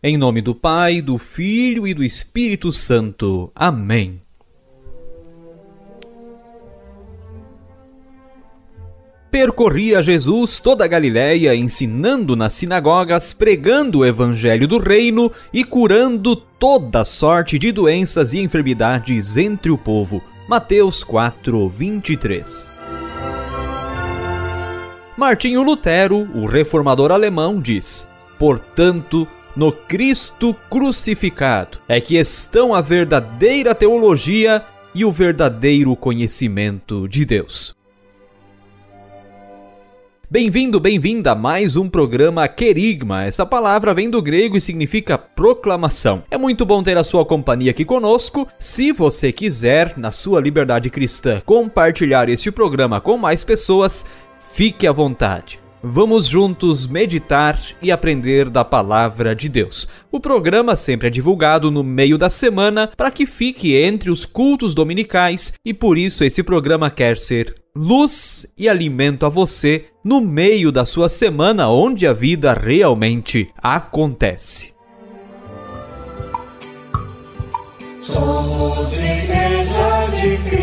Em nome do Pai, do Filho e do Espírito Santo. Amém. Percorria Jesus toda a Galiléia, ensinando nas sinagogas, pregando o evangelho do reino e curando toda sorte de doenças e enfermidades entre o povo. Mateus 4, 23. Martinho Lutero, o reformador alemão, diz: Portanto, no Cristo crucificado é que estão a verdadeira teologia e o verdadeiro conhecimento de Deus. Bem-vindo, bem-vinda a mais um programa Querigma. Essa palavra vem do grego e significa proclamação. É muito bom ter a sua companhia aqui conosco. Se você quiser, na sua liberdade cristã, compartilhar este programa com mais pessoas, fique à vontade. Vamos juntos meditar e aprender da palavra de Deus. O programa sempre é divulgado no meio da semana para que fique entre os cultos dominicais e por isso esse programa quer ser luz e alimento a você no meio da sua semana onde a vida realmente acontece. Somos Igreja de Cristo,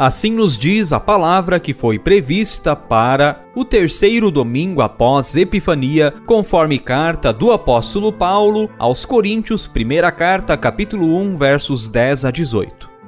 Assim nos diz a palavra que foi prevista para o terceiro domingo após Epifania, conforme carta do apóstolo Paulo aos Coríntios, primeira carta, capítulo 1, versos 10 a 18.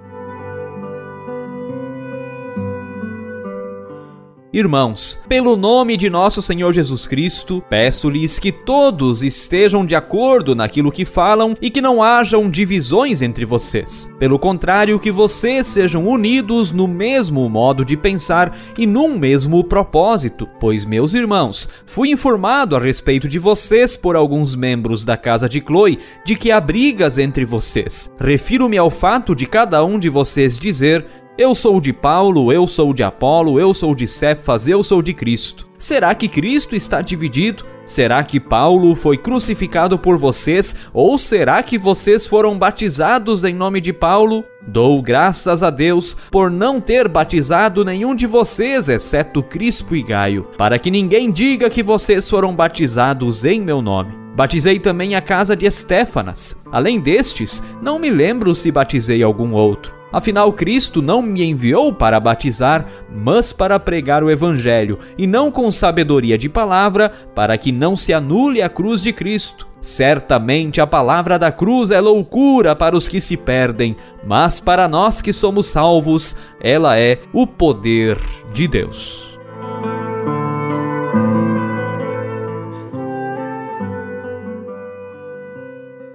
Irmãos, pelo nome de nosso Senhor Jesus Cristo, peço-lhes que todos estejam de acordo naquilo que falam e que não hajam divisões entre vocês. Pelo contrário, que vocês sejam unidos no mesmo modo de pensar e num mesmo propósito. Pois, meus irmãos, fui informado a respeito de vocês por alguns membros da casa de Chloe de que há brigas entre vocês. Refiro-me ao fato de cada um de vocês dizer eu sou de Paulo, eu sou de Apolo, eu sou de Cefas, eu sou de Cristo. Será que Cristo está dividido? Será que Paulo foi crucificado por vocês? Ou será que vocês foram batizados em nome de Paulo? Dou graças a Deus por não ter batizado nenhum de vocês, exceto Crispo e Gaio, para que ninguém diga que vocês foram batizados em meu nome. Batizei também a casa de Estéfanas. Além destes, não me lembro se batizei algum outro. Afinal, Cristo não me enviou para batizar, mas para pregar o Evangelho, e não com sabedoria de palavra, para que não se anule a cruz de Cristo. Certamente a palavra da cruz é loucura para os que se perdem, mas para nós que somos salvos, ela é o poder de Deus.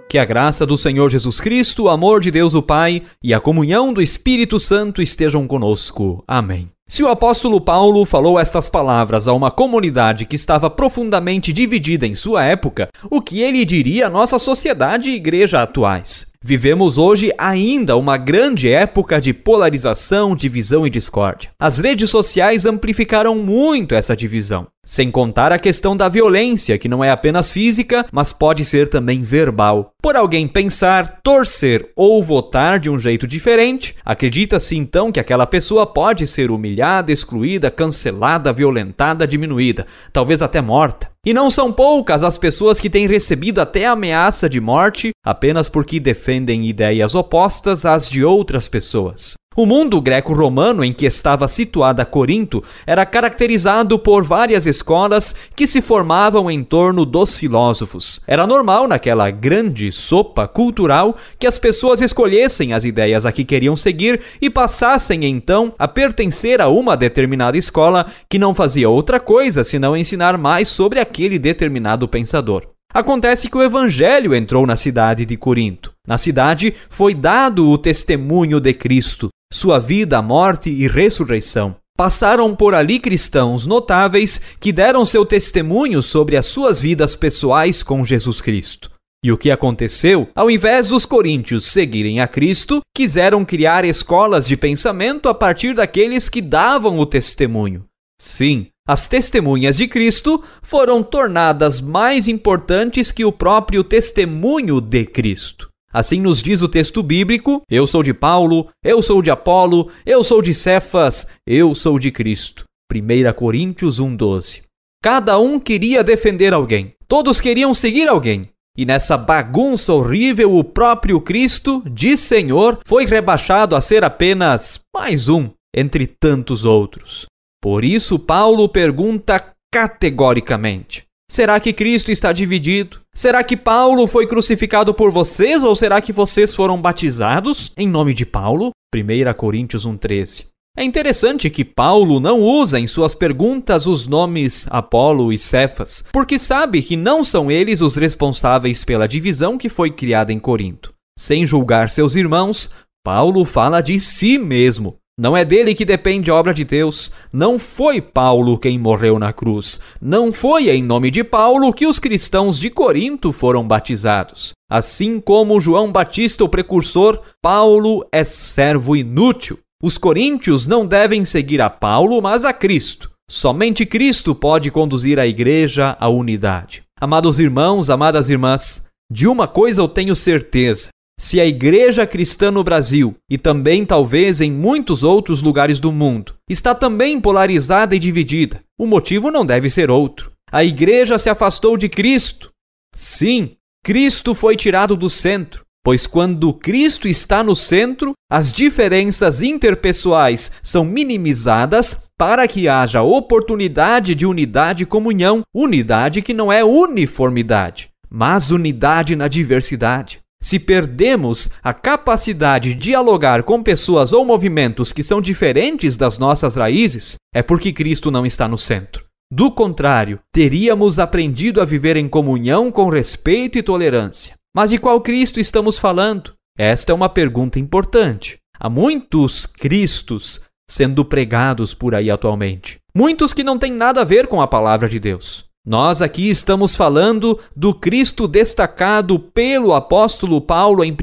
Que a graça do Senhor Jesus Cristo, o amor de Deus o Pai e a comunhão do Espírito Santo estejam conosco. Amém. Se o apóstolo Paulo falou estas palavras a uma comunidade que estava profundamente dividida em sua época, o que ele diria à nossa sociedade e igreja atuais? Vivemos hoje ainda uma grande época de polarização, divisão e discórdia. As redes sociais amplificaram muito essa divisão. Sem contar a questão da violência, que não é apenas física, mas pode ser também verbal. Por alguém pensar, torcer ou votar de um jeito diferente, acredita-se então que aquela pessoa pode ser humilhada, excluída, cancelada, violentada, diminuída, talvez até morta. E não são poucas as pessoas que têm recebido até ameaça de morte apenas porque defendem ideias opostas às de outras pessoas. O mundo greco-romano em que estava situada Corinto era caracterizado por várias escolas que se formavam em torno dos filósofos. Era normal naquela grande sopa cultural que as pessoas escolhessem as ideias a que queriam seguir e passassem então a pertencer a uma determinada escola que não fazia outra coisa senão ensinar mais sobre aquele determinado pensador. Acontece que o evangelho entrou na cidade de Corinto. Na cidade foi dado o testemunho de Cristo, sua vida, morte e ressurreição. Passaram por ali cristãos notáveis que deram seu testemunho sobre as suas vidas pessoais com Jesus Cristo. E o que aconteceu? Ao invés dos coríntios seguirem a Cristo, quiseram criar escolas de pensamento a partir daqueles que davam o testemunho. Sim, as testemunhas de Cristo foram tornadas mais importantes que o próprio testemunho de Cristo. Assim nos diz o texto bíblico: Eu sou de Paulo, eu sou de Apolo, eu sou de Cefas, eu sou de Cristo. 1 Coríntios 1,12. Cada um queria defender alguém, todos queriam seguir alguém. E nessa bagunça horrível, o próprio Cristo, de Senhor, foi rebaixado a ser apenas mais um entre tantos outros. Por isso, Paulo pergunta categoricamente: Será que Cristo está dividido? Será que Paulo foi crucificado por vocês ou será que vocês foram batizados em nome de Paulo? 1 Coríntios 1:13. É interessante que Paulo não usa em suas perguntas os nomes Apolo e Cefas, porque sabe que não são eles os responsáveis pela divisão que foi criada em Corinto. Sem julgar seus irmãos, Paulo fala de si mesmo, não é dele que depende a obra de Deus. Não foi Paulo quem morreu na cruz. Não foi em nome de Paulo que os cristãos de Corinto foram batizados. Assim como João Batista, o precursor, Paulo é servo inútil. Os coríntios não devem seguir a Paulo, mas a Cristo. Somente Cristo pode conduzir a igreja à unidade. Amados irmãos, amadas irmãs, de uma coisa eu tenho certeza: se a igreja cristã no Brasil e também talvez em muitos outros lugares do mundo está também polarizada e dividida, o motivo não deve ser outro. A igreja se afastou de Cristo. Sim, Cristo foi tirado do centro, pois quando Cristo está no centro, as diferenças interpessoais são minimizadas para que haja oportunidade de unidade e comunhão, unidade que não é uniformidade, mas unidade na diversidade. Se perdemos a capacidade de dialogar com pessoas ou movimentos que são diferentes das nossas raízes, é porque Cristo não está no centro. Do contrário, teríamos aprendido a viver em comunhão com respeito e tolerância. Mas de qual Cristo estamos falando? Esta é uma pergunta importante. Há muitos Cristos sendo pregados por aí atualmente. Muitos que não têm nada a ver com a palavra de Deus. Nós aqui estamos falando do Cristo destacado pelo apóstolo Paulo em 1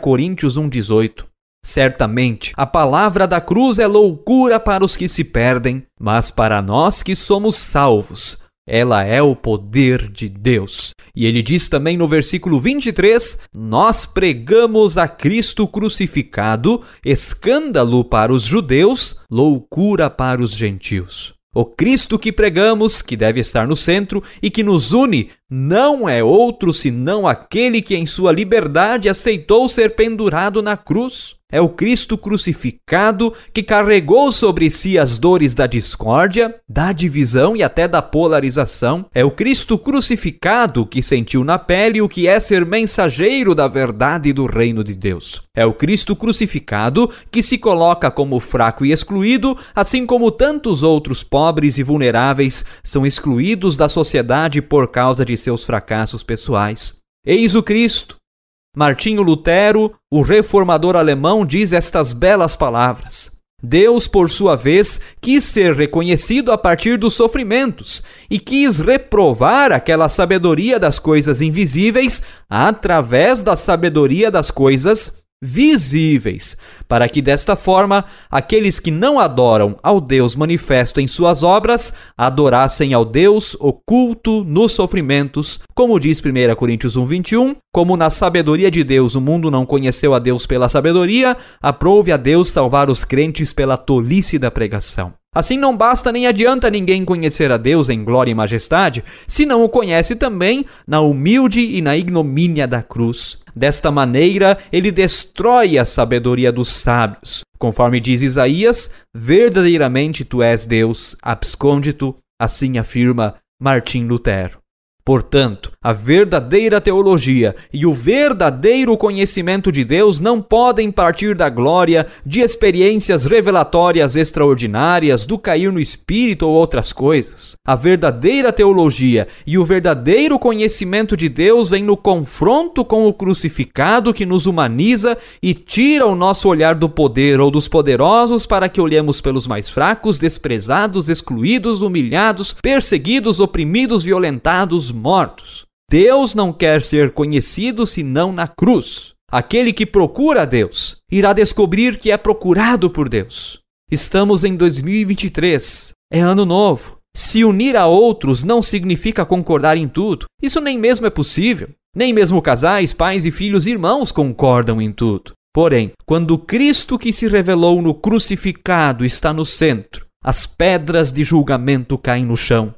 Coríntios 1,18. Certamente, a palavra da cruz é loucura para os que se perdem, mas para nós que somos salvos, ela é o poder de Deus. E ele diz também no versículo 23: Nós pregamos a Cristo crucificado, escândalo para os judeus, loucura para os gentios. O Cristo que pregamos, que deve estar no centro e que nos une, não é outro senão aquele que, em sua liberdade, aceitou ser pendurado na cruz. É o Cristo crucificado que carregou sobre si as dores da discórdia, da divisão e até da polarização. É o Cristo crucificado que sentiu na pele o que é ser mensageiro da verdade do reino de Deus. É o Cristo crucificado que se coloca como fraco e excluído, assim como tantos outros pobres e vulneráveis são excluídos da sociedade por causa de seus fracassos pessoais. Eis o Cristo. Martinho Lutero, o reformador alemão, diz estas belas palavras. Deus, por sua vez, quis ser reconhecido a partir dos sofrimentos e quis reprovar aquela sabedoria das coisas invisíveis através da sabedoria das coisas visíveis, para que desta forma aqueles que não adoram ao Deus manifesto em suas obras adorassem ao Deus oculto nos sofrimentos, como diz 1 Coríntios 1:21, como na sabedoria de Deus o mundo não conheceu a Deus pela sabedoria, aprove a Deus salvar os crentes pela tolice da pregação. Assim não basta nem adianta ninguém conhecer a Deus em glória e majestade, se não o conhece também na humilde e na ignomínia da cruz. Desta maneira, ele destrói a sabedoria dos sábios. Conforme diz Isaías, verdadeiramente tu és Deus, absconde-tu, assim afirma Martim Lutero. Portanto, a verdadeira teologia e o verdadeiro conhecimento de Deus não podem partir da glória, de experiências revelatórias extraordinárias, do cair no espírito ou outras coisas. A verdadeira teologia e o verdadeiro conhecimento de Deus vem no confronto com o crucificado que nos humaniza e tira o nosso olhar do poder ou dos poderosos para que olhemos pelos mais fracos, desprezados, excluídos, humilhados, perseguidos, oprimidos, violentados, mortos. Deus não quer ser conhecido senão na cruz. Aquele que procura a Deus irá descobrir que é procurado por Deus. Estamos em 2023, é ano novo. Se unir a outros não significa concordar em tudo. Isso nem mesmo é possível. Nem mesmo casais, pais e filhos irmãos concordam em tudo. Porém, quando Cristo que se revelou no crucificado está no centro, as pedras de julgamento caem no chão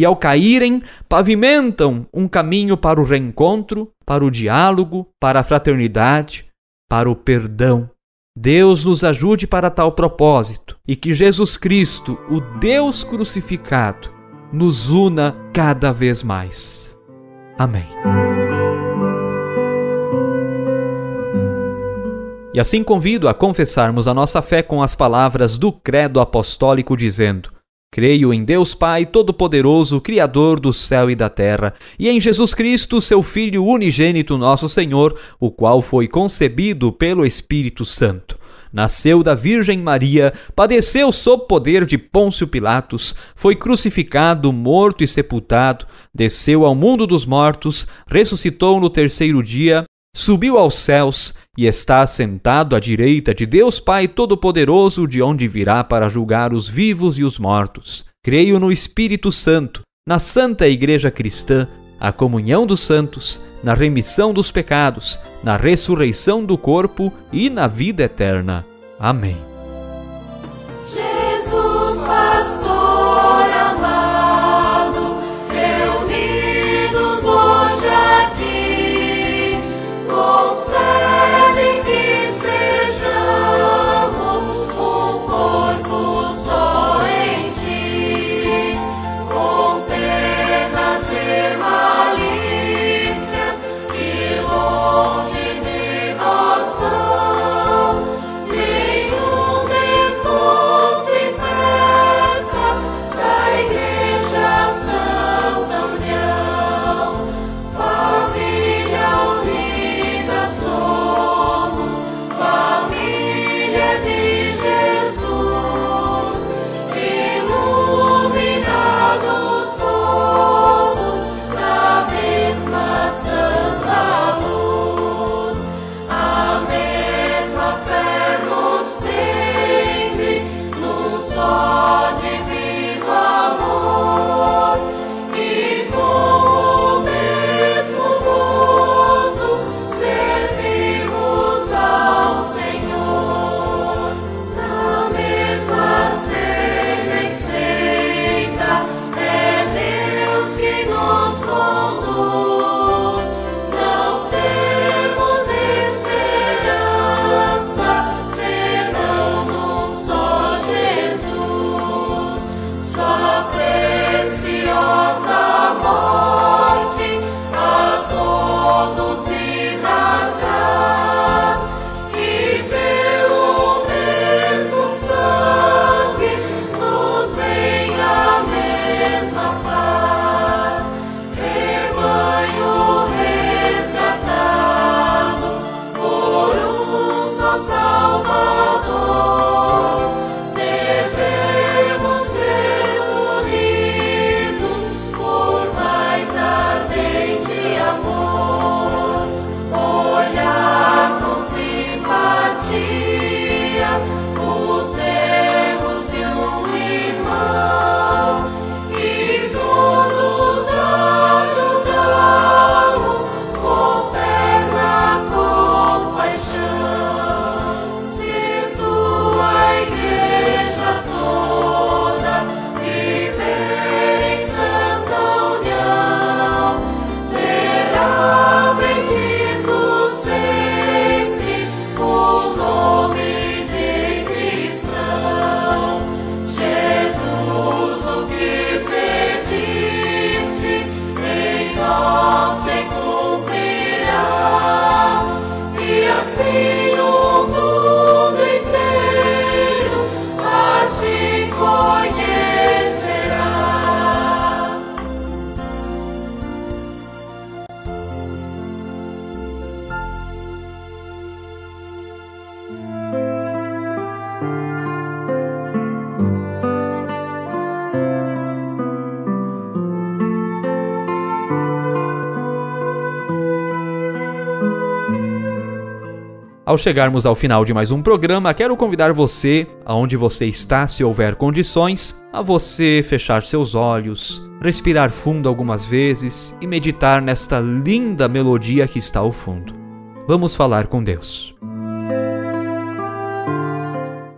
e, ao caírem, pavimentam um caminho para o reencontro, para o diálogo, para a fraternidade, para o perdão. Deus nos ajude para tal propósito e que Jesus Cristo, o Deus crucificado, nos una cada vez mais. Amém. E assim convido a confessarmos a nossa fé com as palavras do Credo Apostólico, dizendo: Creio em Deus Pai Todo-Poderoso, Criador do céu e da terra, e em Jesus Cristo, seu Filho unigênito, nosso Senhor, o qual foi concebido pelo Espírito Santo. Nasceu da Virgem Maria, padeceu sob poder de Pôncio Pilatos, foi crucificado, morto e sepultado, desceu ao mundo dos mortos, ressuscitou no terceiro dia, subiu aos céus e está sentado à direita de Deus Pai Todo-Poderoso, de onde virá para julgar os vivos e os mortos. Creio no Espírito Santo, na Santa Igreja Cristã, a comunhão dos santos, na remissão dos pecados, na ressurreição do corpo e na vida eterna. Amém. Ao chegarmos ao final de mais um programa, quero convidar você, aonde você está, se houver condições, a você fechar seus olhos, respirar fundo algumas vezes e meditar nesta linda melodia que está ao fundo. Vamos falar com Deus.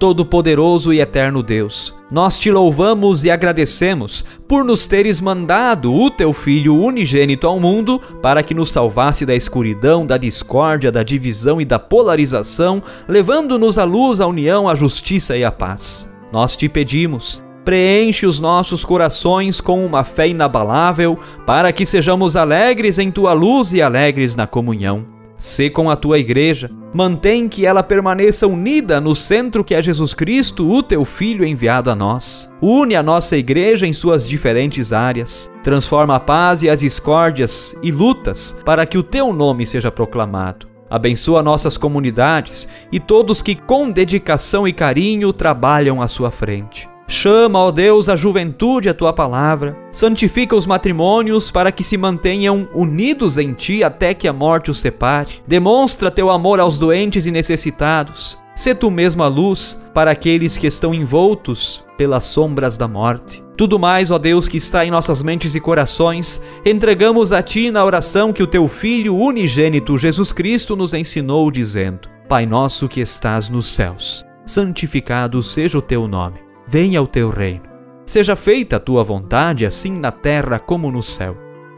Todo-Poderoso e Eterno Deus, nós te louvamos e agradecemos por nos teres mandado o teu Filho unigênito ao mundo para que nos salvasse da escuridão, da discórdia, da divisão e da polarização, levando-nos à luz, à união, à justiça e à paz. Nós te pedimos, Preenche os nossos corações com uma fé inabalável, para que sejamos alegres em tua luz e alegres na comunhão. Sê com a tua igreja, mantém que ela permaneça unida no centro que é Jesus Cristo, o teu Filho enviado a nós. Une a nossa igreja em suas diferentes áreas, transforma a paz e as discórdias e lutas para que o teu nome seja proclamado. Abençoa nossas comunidades e todos que com dedicação e carinho trabalham à sua frente. Chama, ó Deus, a juventude à tua palavra. Santifica os matrimônios para que se mantenham unidos em ti até que a morte os separe. Demonstra teu amor aos doentes e necessitados. Sê tu mesmo a luz para aqueles que estão envoltos pelas sombras da morte. Tudo mais, ó Deus, que está em nossas mentes e corações, entregamos a Ti na oração que o Teu Filho unigênito Jesus Cristo nos ensinou, dizendo: Pai nosso que estás nos céus, santificado seja o Teu nome venha o teu reino. Seja feita a tua vontade, assim na terra como no céu.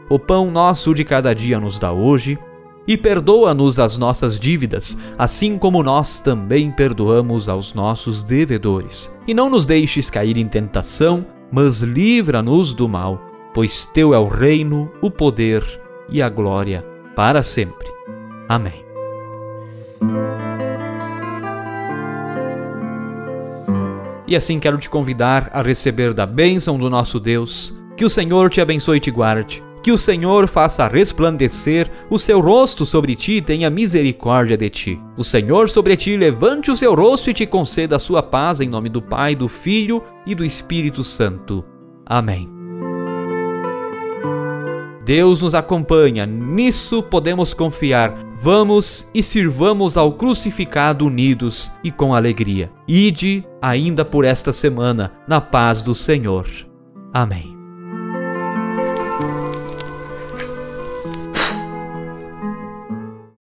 O pão nosso de cada dia nos dá hoje, e perdoa-nos as nossas dívidas, assim como nós também perdoamos aos nossos devedores. E não nos deixes cair em tentação, mas livra-nos do mal, pois teu é o reino, o poder e a glória para sempre. Amém. E assim quero te convidar a receber da bênção do nosso Deus. Que o Senhor te abençoe e te guarde. Que o Senhor faça resplandecer o seu rosto sobre ti e tenha misericórdia de ti. O Senhor sobre ti levante o seu rosto e te conceda a sua paz em nome do Pai, do Filho e do Espírito Santo. Amém. Deus nos acompanha, nisso podemos confiar. Vamos e sirvamos ao crucificado unidos e com alegria. Ide ainda por esta semana, na paz do Senhor. Amém.